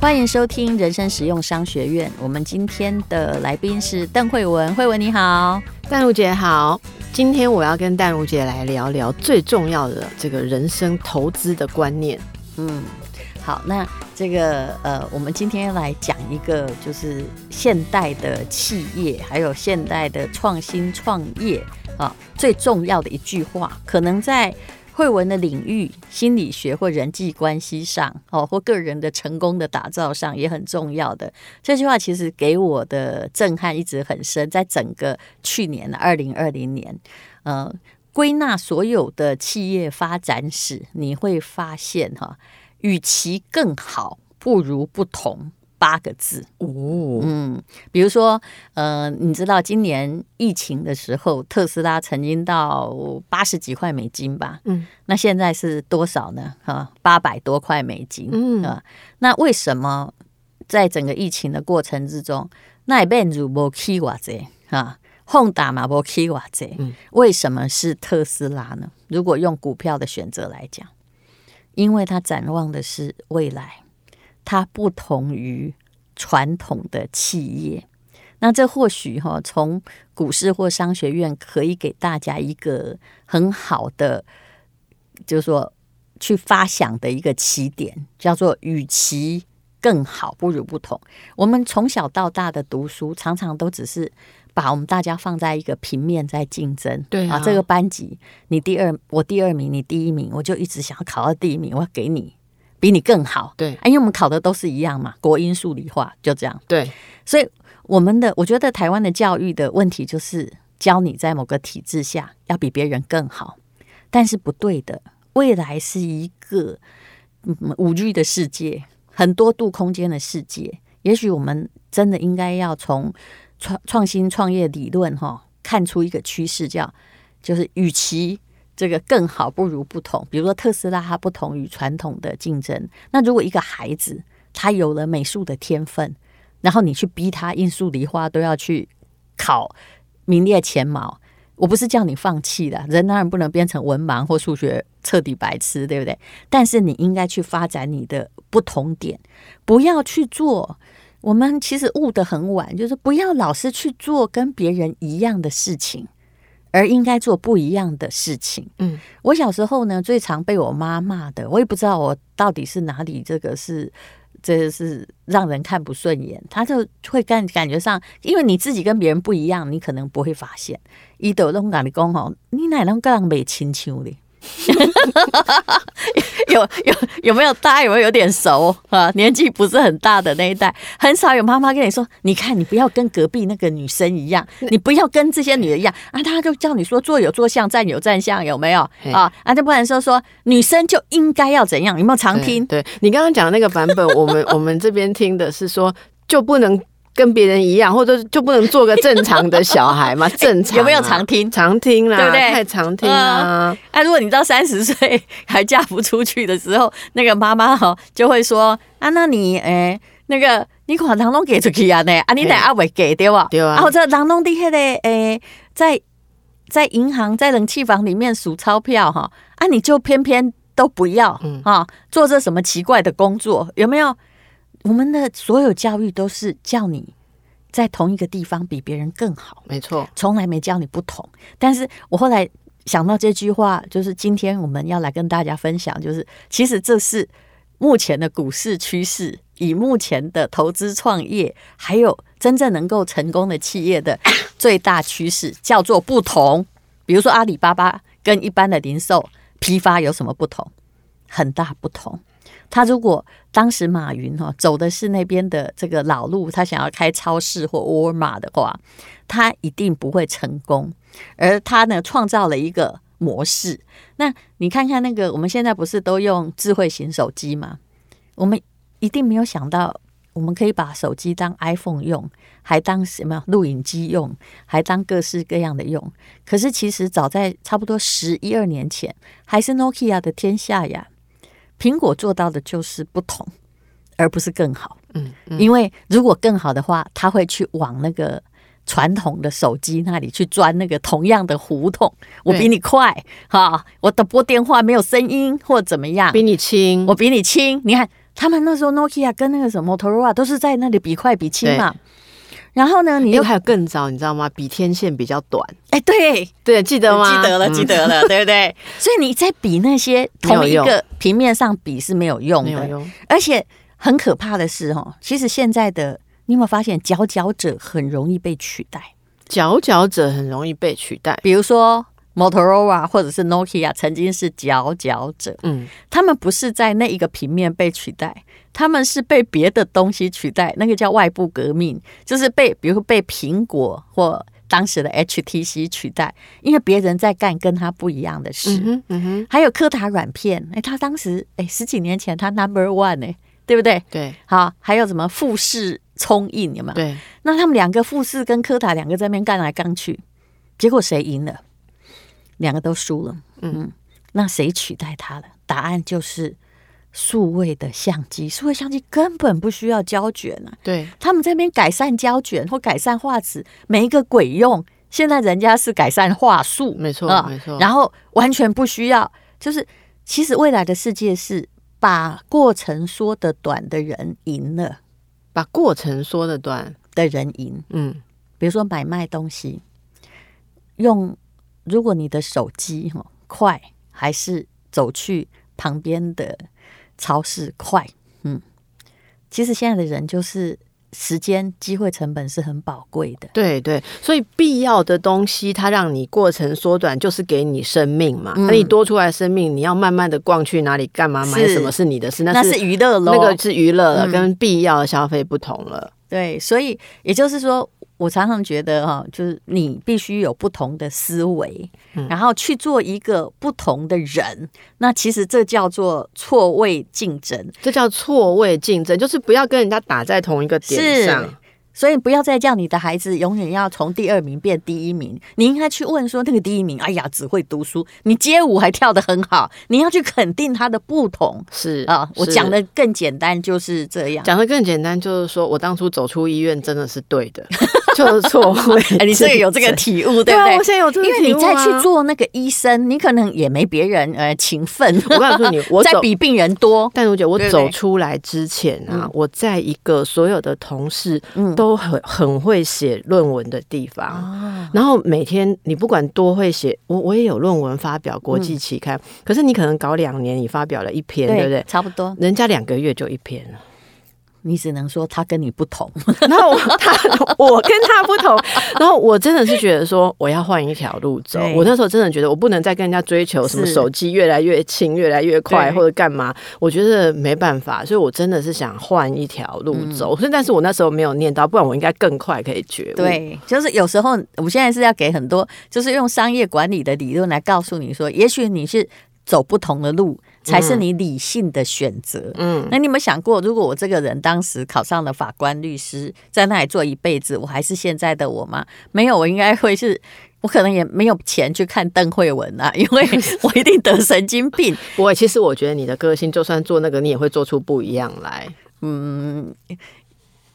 欢迎收听人生实用商学院。我们今天的来宾是邓慧文，慧文你好，淡如姐好。今天我要跟淡如姐来聊聊最重要的这个人生投资的观念。嗯，好，那这个呃，我们今天来讲一个就是现代的企业，还有现代的创新创业啊，最重要的一句话，可能在。惠文的领域，心理学或人际关系上，哦，或个人的成功的打造上也很重要的。这句话其实给我的震撼一直很深。在整个去年的二零二零年，呃，归纳所有的企业发展史，你会发现哈，与其更好，不如不同。八个字哦，嗯，比如说，呃，你知道今年疫情的时候，特斯拉曾经到八十几块美金吧？嗯，那现在是多少呢？哈，八百多块美金。嗯啊，那为什么在整个疫情的过程之中，那也变如无起瓦这啊，轰打嘛无起瓦这？嗯，为什么是特斯拉呢？如果用股票的选择来讲，因为它展望的是未来。它不同于传统的企业，那这或许哈，从股市或商学院可以给大家一个很好的，就是说去发想的一个起点，叫做与其更好，不如不同。我们从小到大的读书，常常都只是把我们大家放在一个平面在竞争，对啊，啊，这个班级你第二，我第二名，你第一名，我就一直想要考到第一名，我要给你。比你更好，对，因为我们考的都是一样嘛，国英数理化就这样，对，所以我们的我觉得台湾的教育的问题就是教你在某个体制下要比别人更好，但是不对的，未来是一个五 G 的世界，很多度空间的世界，也许我们真的应该要从创创新创业理论哈看出一个趋势，叫就是与其。这个更好不如不同，比如说特斯拉，它不同于传统的竞争。那如果一个孩子他有了美术的天分，然后你去逼他应数梨花都要去考名列前茅，我不是叫你放弃的，人当然不能变成文盲或数学彻底白痴，对不对？但是你应该去发展你的不同点，不要去做。我们其实悟得很晚，就是不要老是去做跟别人一样的事情。而应该做不一样的事情。嗯，我小时候呢，最常被我妈骂的，我也不知道我到底是哪里这个是，这个是让人看不顺眼。他就会感感觉上，因为你自己跟别人不一样，你可能不会发现。伊都拢跟你讲吼，你哪能跟人没亲像的？有有有没有大家有没有有点熟 啊？年纪不是很大的那一代，很少有妈妈跟你说：“你看，你不要跟隔壁那个女生一样，你不要跟这些女的一样啊。”他就叫你说：“坐有坐相，站有站相，有没有啊？”啊，就不然说说女生就应该要怎样？有没有常听？对，对你刚刚讲的那个版本，我们 我们这边听的是说就不能。跟别人一样，或者就不能做个正常的小孩嘛？正常、啊、有没有常听？常听啦，对不对？太常听啦。哎、呃，如果你到三十岁还嫁不出去的时候，那个妈妈哈就会说啊，那你哎，那个你把人拢给出去啊？呢啊，你得阿伟给对吧？对啊。然后这人拢底下的哎，在在银行在冷气房里面数钞票哈啊，你就偏偏都不要嗯啊，做这什么奇怪的工作？有没有？我们的所有教育都是叫你在同一个地方比别人更好，没错，从来没教你不同。但是我后来想到这句话，就是今天我们要来跟大家分享，就是其实这是目前的股市趋势，以目前的投资创业，还有真正能够成功的企业的最大趋势，叫做不同。比如说阿里巴巴跟一般的零售批发有什么不同？很大不同。他如果当时马云哈走的是那边的这个老路，他想要开超市或沃尔玛的话，他一定不会成功。而他呢，创造了一个模式。那你看看那个，我们现在不是都用智慧型手机吗？我们一定没有想到，我们可以把手机当 iPhone 用，还当什么录影机用，还当各式各样的用。可是其实早在差不多十一二年前，还是 Nokia 的天下呀。苹果做到的就是不同，而不是更好。嗯，嗯，因为如果更好的话，他会去往那个传统的手机那里去钻那个同样的胡同。我比你快，哈，我的拨电话没有声音或怎么样，比你轻，我比你轻。你看他们那时候 Nokia 跟那个什么 Motorola 都是在那里比快比轻嘛。然后呢，你又还有更早，你知道吗？比天线比较短。哎，对对，记得吗？记得了，记得了，对不对？所以你在比那些同一个平面上比是没有用的，没有用。而且很可怕的是，哦，其实现在的你有没有发现，佼佼者很容易被取代？佼佼者很容易被取代，比如说 Motorola 或者是 Nokia 曾经是佼佼者，嗯，他们不是在那一个平面被取代。他们是被别的东西取代，那个叫外部革命，就是被，比如说被苹果或当时的 HTC 取代，因为别人在干跟他不一样的事。嗯哼。还有柯达软片，哎，他当时哎十几年前他 Number One 哎，对不对？对。好，还有什么富士冲印有没有？对。那他们两个富士跟柯达两个在那边干来干去，结果谁赢了？两个都输了。嗯，那谁取代他了？答案就是。数位的相机，数位相机根本不需要胶卷啊。对，他们这边改善胶卷或改善画质，没一个鬼用。现在人家是改善画素，没错，呃、没错。然后完全不需要，就是其实未来的世界是把过程说得短的人赢了，把过程说得短的人赢。嗯，比如说买卖东西，用如果你的手机哈快，还是走去旁边的。超市快，嗯，其实现在的人就是时间、机会成本是很宝贵的，对对，所以必要的东西，它让你过程缩短，就是给你生命嘛。那、嗯、你多出来生命，你要慢慢的逛去哪里干嘛买什么是你的事，那是娱乐喽，那个是娱乐了，嗯、跟必要的消费不同了。对，所以也就是说。我常常觉得哈，就是你必须有不同的思维，嗯、然后去做一个不同的人。那其实这叫做错位竞争，这叫错位竞争，就是不要跟人家打在同一个点上。所以不要再叫你的孩子永远要从第二名变第一名，你应该去问说那个第一名，哎呀，只会读书，你街舞还跳得很好，你要去肯定他的不同。是啊，我讲的更简单就是这样，讲的更简单就是说我当初走出医院真的是对的，就是错位。你这个有这个体悟，对不对？我现在有这个体悟，因为你再去做那个医生，你可能也没别人呃勤奋。我告诉你，我在比病人多，但我觉得我走出来之前啊，我在一个所有的同事都。很很会写论文的地方，哦、然后每天你不管多会写，我我也有论文发表国际期刊，嗯、可是你可能搞两年，你发表了一篇，对，对不对？差不多，人家两个月就一篇了。你只能说他跟你不同，然后他我跟他不同，然后我真的是觉得说我要换一条路走。我那时候真的觉得我不能再跟人家追求什么手机越来越轻、越来越快或者干嘛，我觉得没办法，所以我真的是想换一条路走。所以、嗯，但是我那时候没有念到，不然我应该更快可以觉悟。对，就是有时候我们现在是要给很多，就是用商业管理的理论来告诉你说，也许你是走不同的路。才是你理性的选择。嗯，那你有没有想过，如果我这个人当时考上了法官、律师，在那里做一辈子，我还是现在的我吗？没有，我应该会是，我可能也没有钱去看邓慧文啊，因为 我一定得神经病。不会，其实我觉得你的个性，就算做那个，你也会做出不一样来。嗯。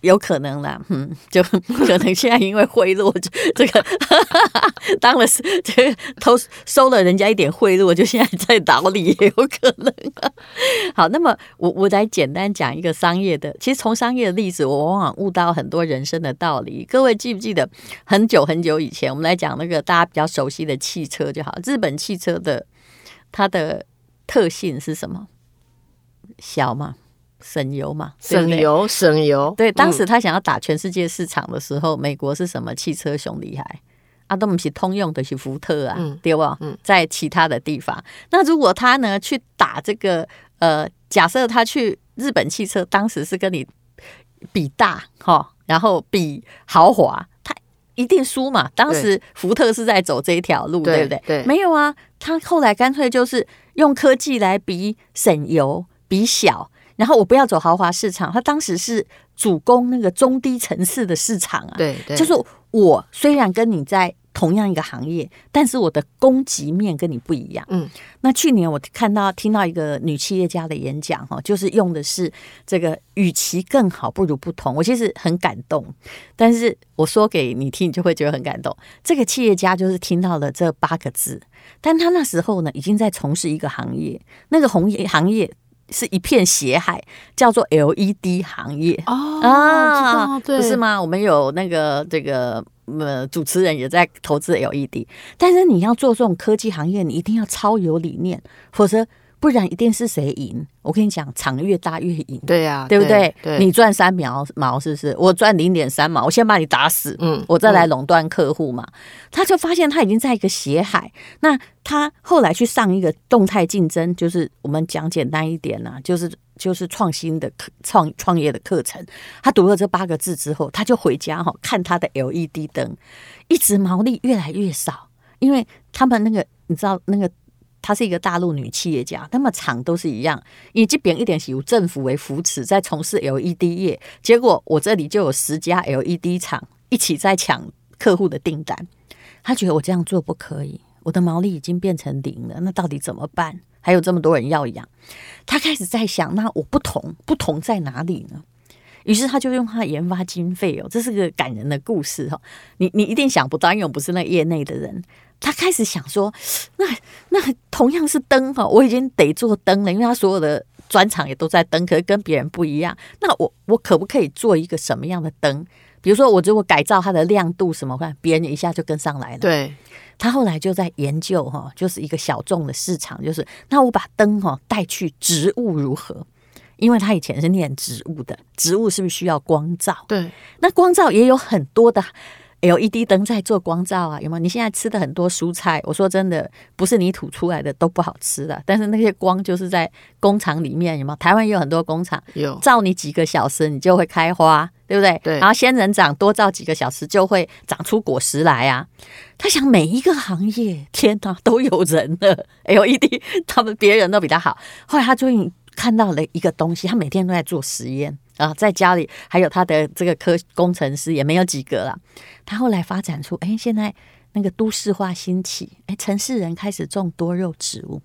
有可能啦，嗯，就 可能现在因为贿赂，这个当了这个偷收了人家一点贿赂，就现在在牢里也有可能。好，那么我我来简单讲一个商业的，其实从商业的例子，我往往悟到很多人生的道理。各位记不记得很久很久以前，我们来讲那个大家比较熟悉的汽车就好，日本汽车的它的特性是什么？小嘛。省油嘛，省油省油。对，当时他想要打全世界市场的时候，嗯、美国是什么汽车熊厉害？啊，都不是通用的，是福特啊，嗯、对不？嗯，在其他的地方，那如果他呢去打这个，呃，假设他去日本汽车，当时是跟你比大哈，然后比豪华，他一定输嘛。当时福特是在走这一条路，对，对不对？对，没有啊，他后来干脆就是用科技来比省油，比小。然后我不要走豪华市场，他当时是主攻那个中低层次的市场啊。对，对，就是我虽然跟你在同样一个行业，但是我的供给面跟你不一样。嗯，那去年我看到听到一个女企业家的演讲哈，就是用的是这个与其更好不如不同，我其实很感动。但是我说给你听，你就会觉得很感动。这个企业家就是听到了这八个字，但他那时候呢已经在从事一个行业，那个红业行业。是一片血海，叫做 LED 行业哦啊，对，不是吗？我们有那个这个呃主持人也在投资 LED，但是你要做这种科技行业，你一定要超有理念，否则。不然一定是谁赢？我跟你讲，场越大越赢。对呀、啊，对不对？对，你赚三毛毛是不是？我赚零点三毛，我先把你打死，嗯，我再来垄断客户嘛。嗯、他就发现他已经在一个血海。那他后来去上一个动态竞争，就是我们讲简单一点呐，就是就是创新的课创创业的课程。他读了这八个字之后，他就回家哈看他的 LED 灯，一直毛利越来越少，因为他们那个你知道那个。她是一个大陆女企业家，那么厂都是一样，以这边一点是由政府为扶持，在从事 LED 业，结果我这里就有十家 LED 厂一起在抢客户的订单。她觉得我这样做不可以，我的毛利已经变成零了，那到底怎么办？还有这么多人要养，她开始在想，那我不同，不同在哪里呢？于是他就用他的研发经费哦，这是个感人的故事哈。你你一定想不到，因为我不是那业内的人。他开始想说，那那同样是灯哈，我已经得做灯了，因为他所有的专场也都在灯，可是跟别人不一样。那我我可不可以做一个什么样的灯？比如说，我如果改造它的亮度什么，看别人一下就跟上来了。对，他后来就在研究哈，就是一个小众的市场，就是那我把灯哈带去植物如何？因为他以前是念植物的，植物是不是需要光照？对，那光照也有很多的。LED 灯在做光照啊，有没有？你现在吃的很多蔬菜，我说真的，不是你吐出来的都不好吃的，但是那些光就是在工厂里面，有没有？台湾也有很多工厂，有照你几个小时，你就会开花，对不对？对。然后仙人掌多照几个小时，就会长出果实来啊。他想每一个行业，天哪，都有人了，LED 他们别人都比他好。后来他终于看到了一个东西，他每天都在做实验。啊，在家里还有他的这个科工程师也没有几个了。他后来发展出，哎，现在那个都市化兴起，哎，城市人开始种多肉植物。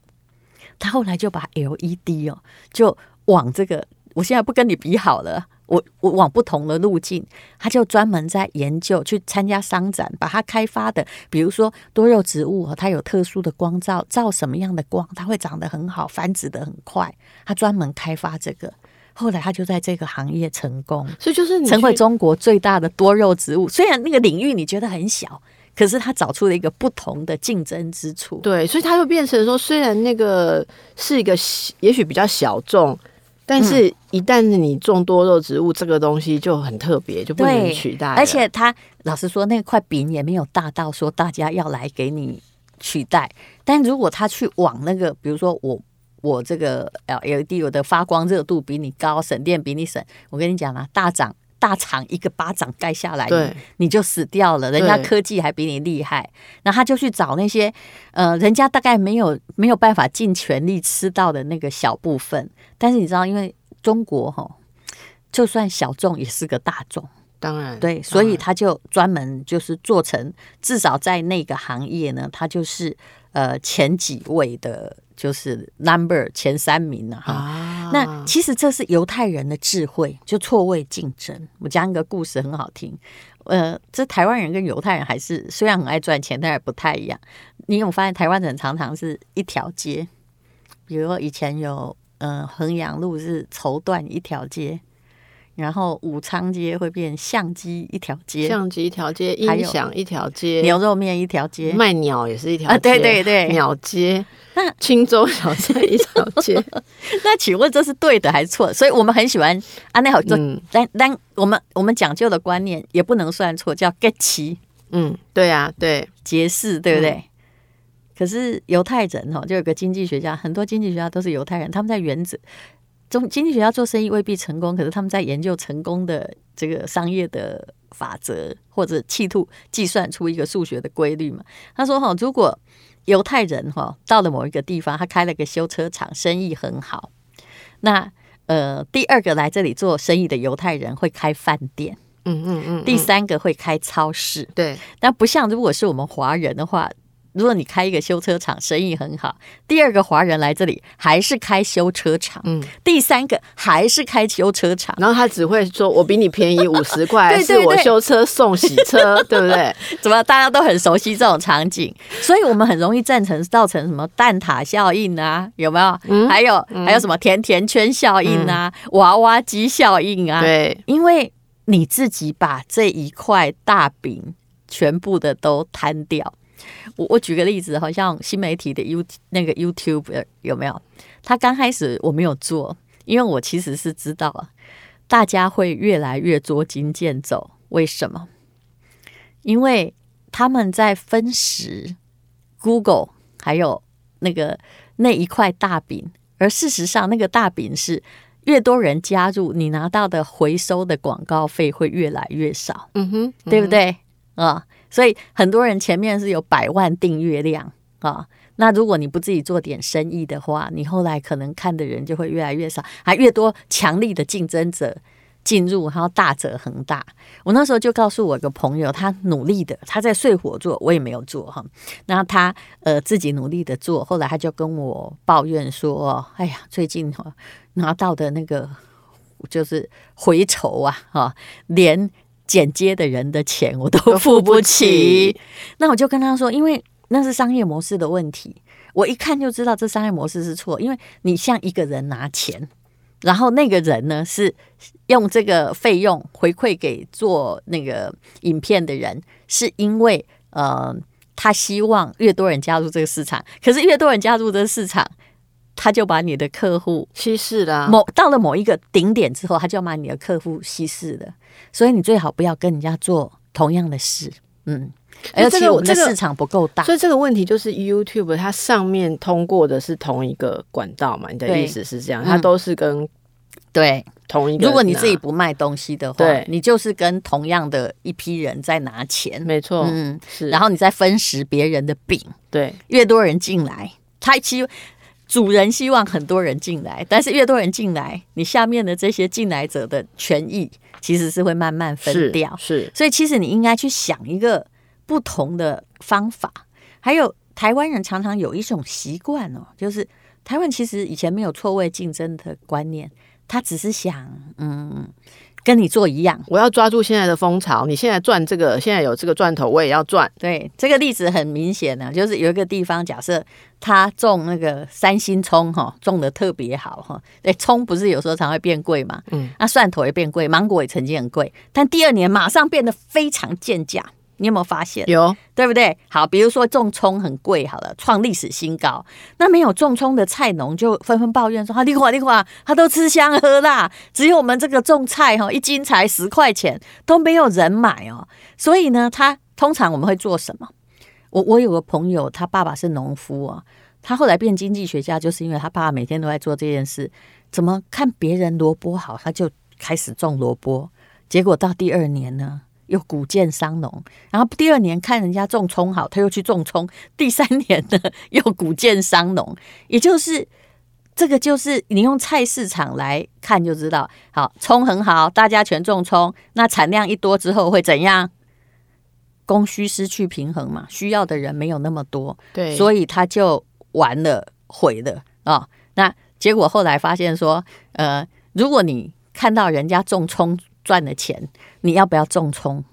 他后来就把 LED 哦，就往这个，我现在不跟你比好了，我我往不同的路径，他就专门在研究，去参加商展，把它开发的，比如说多肉植物，它有特殊的光照，照什么样的光，它会长得很好，繁殖的很快。他专门开发这个。后来他就在这个行业成功，所以就是成为中国最大的多肉植物。虽然那个领域你觉得很小，可是他找出了一个不同的竞争之处。对，所以他就变成说，虽然那个是一个也许比较小众，但是一旦是你种多肉植物，这个东西就很特别，就不能取代。而且他老实说，那块饼也没有大到说大家要来给你取代。但如果他去往那个，比如说我。我这个 LED 我的发光热度比你高，省电比你省。我跟你讲啊，大厂大厂一个巴掌盖下来，对，你就死掉了。人家科技还比你厉害，然后他就去找那些呃，人家大概没有没有办法尽全力吃到的那个小部分。但是你知道，因为中国哈，就算小众也是个大众，当然对，所以他就专门就是做成，至少在那个行业呢，他就是呃前几位的。就是 number 前三名了哈，啊、那其实这是犹太人的智慧，就错位竞争。我讲一个故事很好听，呃，这台湾人跟犹太人还是虽然很爱赚钱，但是不太一样。你有发现台湾人常常是一条街，比如说以前有嗯衡阳路是绸缎一条街。然后武昌街会变相机一条街，相机一条街，音响一条街，牛肉面一条街，卖鸟也是一条街，啊、对对对，鸟街。那青州小菜一条街，那请问这是对的还是错？所以我们很喜欢啊，那好做，但但我们我们讲究的观念也不能算错，叫节期。嗯，对呀、啊，对节式，对不对？嗯、可是犹太人哦，就有个经济学家，很多经济学家都是犹太人，他们在原子。中经济学家做生意未必成功，可是他们在研究成功的这个商业的法则，或者企图计算出一个数学的规律嘛。他说：“哈，如果犹太人哈到了某一个地方，他开了个修车厂，生意很好，那呃，第二个来这里做生意的犹太人会开饭店，嗯嗯嗯，第三个会开超市，对。但不像如果是我们华人的话。”如果你开一个修车厂，生意很好，第二个华人来这里还是开修车厂，嗯，第三个还是开修车厂，然后他只会说：“我比你便宜 五十块，对对对，是我修车送洗车，对不对？”怎么大家都很熟悉这种场景？所以我们很容易赞成造成什么蛋挞效应啊？有没有？嗯、还有、嗯、还有什么甜甜圈效应啊？嗯、娃娃机效应啊？对，因为你自己把这一块大饼全部的都摊掉。我我举个例子，好像新媒体的 You 那个 YouTube 有没有？他刚开始我没有做，因为我其实是知道啊，大家会越来越捉襟见肘。为什么？因为他们在分食 Google 还有那个那一块大饼，而事实上那个大饼是越多人加入，你拿到的回收的广告费会越来越少。嗯哼，嗯哼，对不对？啊。所以很多人前面是有百万订阅量啊，那如果你不自己做点生意的话，你后来可能看的人就会越来越少，还越多强力的竞争者进入，然后大者恒大。我那时候就告诉我一个朋友，他努力的，他在睡火做，我也没有做哈。那他呃自己努力的做，后来他就跟我抱怨说：“哎呀，最近拿到的那个就是回酬啊，哈连。”剪接的人的钱我都付不起，那我就跟他说，因为那是商业模式的问题，我一看就知道这商业模式是错。因为你向一个人拿钱，然后那个人呢是用这个费用回馈给做那个影片的人，是因为呃他希望越多人加入这个市场，可是越多人加入这个市场。他就把你的客户稀释了，某到了某一个顶点之后，他就要把你的客户稀释了。所以你最好不要跟人家做同样的事，嗯。而且我们的市场不够大，所以这个问题就是 YouTube 它上面通过的是同一个管道嘛？你的意思是这样？它都是跟对同一个。如果你自己不卖东西的话，对，你就是跟同样的一批人在拿钱，没错，嗯，是。然后你再分食别人的饼，对，越多人进来，他其实。主人希望很多人进来，但是越多人进来，你下面的这些进来者的权益其实是会慢慢分掉。是，是，所以其实你应该去想一个不同的方法。还有台湾人常常有一种习惯哦，就是台湾其实以前没有错位竞争的观念，他只是想嗯。跟你做一样，我要抓住现在的风潮。你现在赚这个，现在有这个赚头，我也要赚。对，这个例子很明显呢，就是有一个地方，假设他种那个三星葱哈，种的特别好哈。对，葱不是有时候常会变贵嘛？嗯，那蒜头也变贵，芒果也曾经很贵，但第二年马上变得非常贱价。你有没有发现？有，对不对？好，比如说种葱很贵，好了，创历史新高。那没有种葱的菜农就纷纷抱怨说：“哈，你看，你看，他都吃香喝辣，只有我们这个种菜哈，一斤才十块钱，都没有人买哦。”所以呢，他通常我们会做什么？我我有个朋友，他爸爸是农夫啊，他后来变经济学家，就是因为他爸爸每天都在做这件事。怎么看别人萝卜好，他就开始种萝卜，结果到第二年呢？又谷贱伤农，然后第二年看人家种葱好，他又去种葱。第三年呢，又谷贱伤农，也就是这个，就是你用菜市场来看就知道。好，葱很好，大家全种葱，那产量一多之后会怎样？供需失去平衡嘛，需要的人没有那么多，对，所以他就完了，毁了啊、哦。那结果后来发现说，呃，如果你看到人家种葱，赚了钱，你要不要种葱？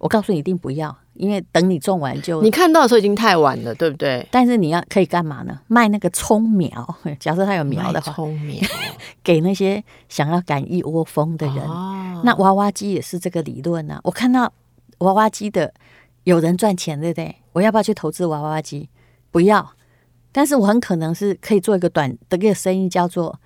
我告诉你，一定不要，因为等你种完就……你看到的时候已经太晚了，对不对？但是你要可以干嘛呢？卖那个葱苗，假设它有苗的话，葱苗 给那些想要赶一窝蜂的人。哦、那娃娃机也是这个理论呢、啊。我看到娃娃机的有人赚钱，对不对？我要不要去投资娃娃机？不要。但是我很可能是可以做一个短的一个生意，叫做。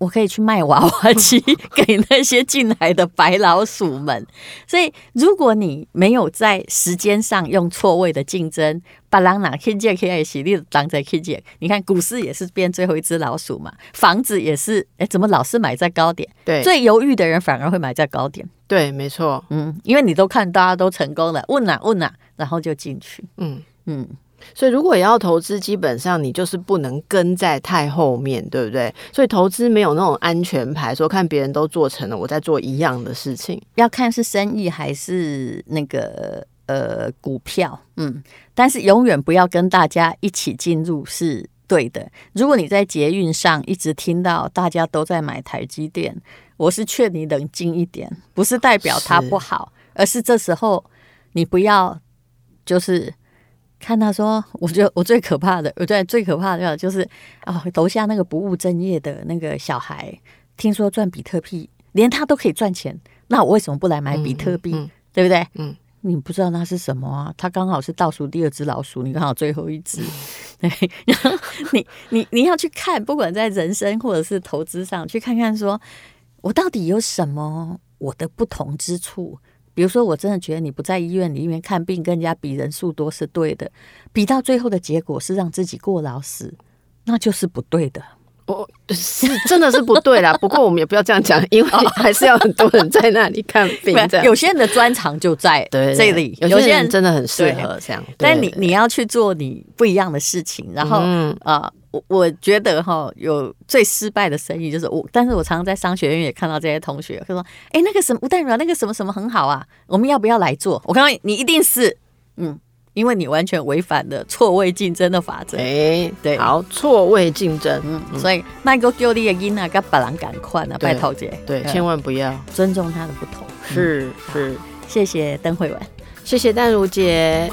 我可以去卖娃娃机 给那些进来的白老鼠们，所以如果你没有在时间上用错位的竞争，把人拿 K 借 K 洗力当在 K 借，你看股市也是变最后一只老鼠嘛，房子也是，哎，怎么老是买在高点？对，最犹豫的人反而会买在高点。对，没错，嗯，因为你都看大家都成功了，问哪问哪，然后就进去，嗯嗯。所以，如果也要投资，基本上你就是不能跟在太后面，对不对？所以，投资没有那种安全牌，说看别人都做成了，我在做一样的事情。要看是生意还是那个呃股票，嗯，但是永远不要跟大家一起进入是对的。如果你在捷运上一直听到大家都在买台积电，我是劝你冷静一点，不是代表它不好，是而是这时候你不要就是看他说，我觉得我最可怕的，我觉得最可怕的就是啊，楼下那个不务正业的那个小孩，听说赚比特币，连他都可以赚钱，那我为什么不来买比特币？嗯嗯、对不对？嗯，你不知道那是什么啊？他刚好是倒数第二只老鼠，你刚好最后一只。对，然后你你你要去看，不管在人生或者是投资上，去看看说。我到底有什么我的不同之处？比如说，我真的觉得你不在医院里面看病，跟人家比人数多是对的，比到最后的结果是让自己过劳死，那就是不对的。我，是真的是不对啦。不过我们也不要这样讲，因为还是要很多人在那里看病。有些人的专长就在这里，有些人真的很适合这样。但你你要去做你不一样的事情，然后啊。我我觉得哈，有最失败的生意就是我，但是我常常在商学院也看到这些同学，他说：“哎，那个什么，吴淡如那个什么什么很好啊，我们要不要来做？”我告诉你，你一定是，嗯，因为你完全违反了错位竞争的法则。哎，对，好，错位竞争，嗯，所以那个丢你的音啊，跟别人赶快啊，拜托姐，对，千万不要。尊重他的不同。是是，谢谢邓惠文，谢谢淡如姐。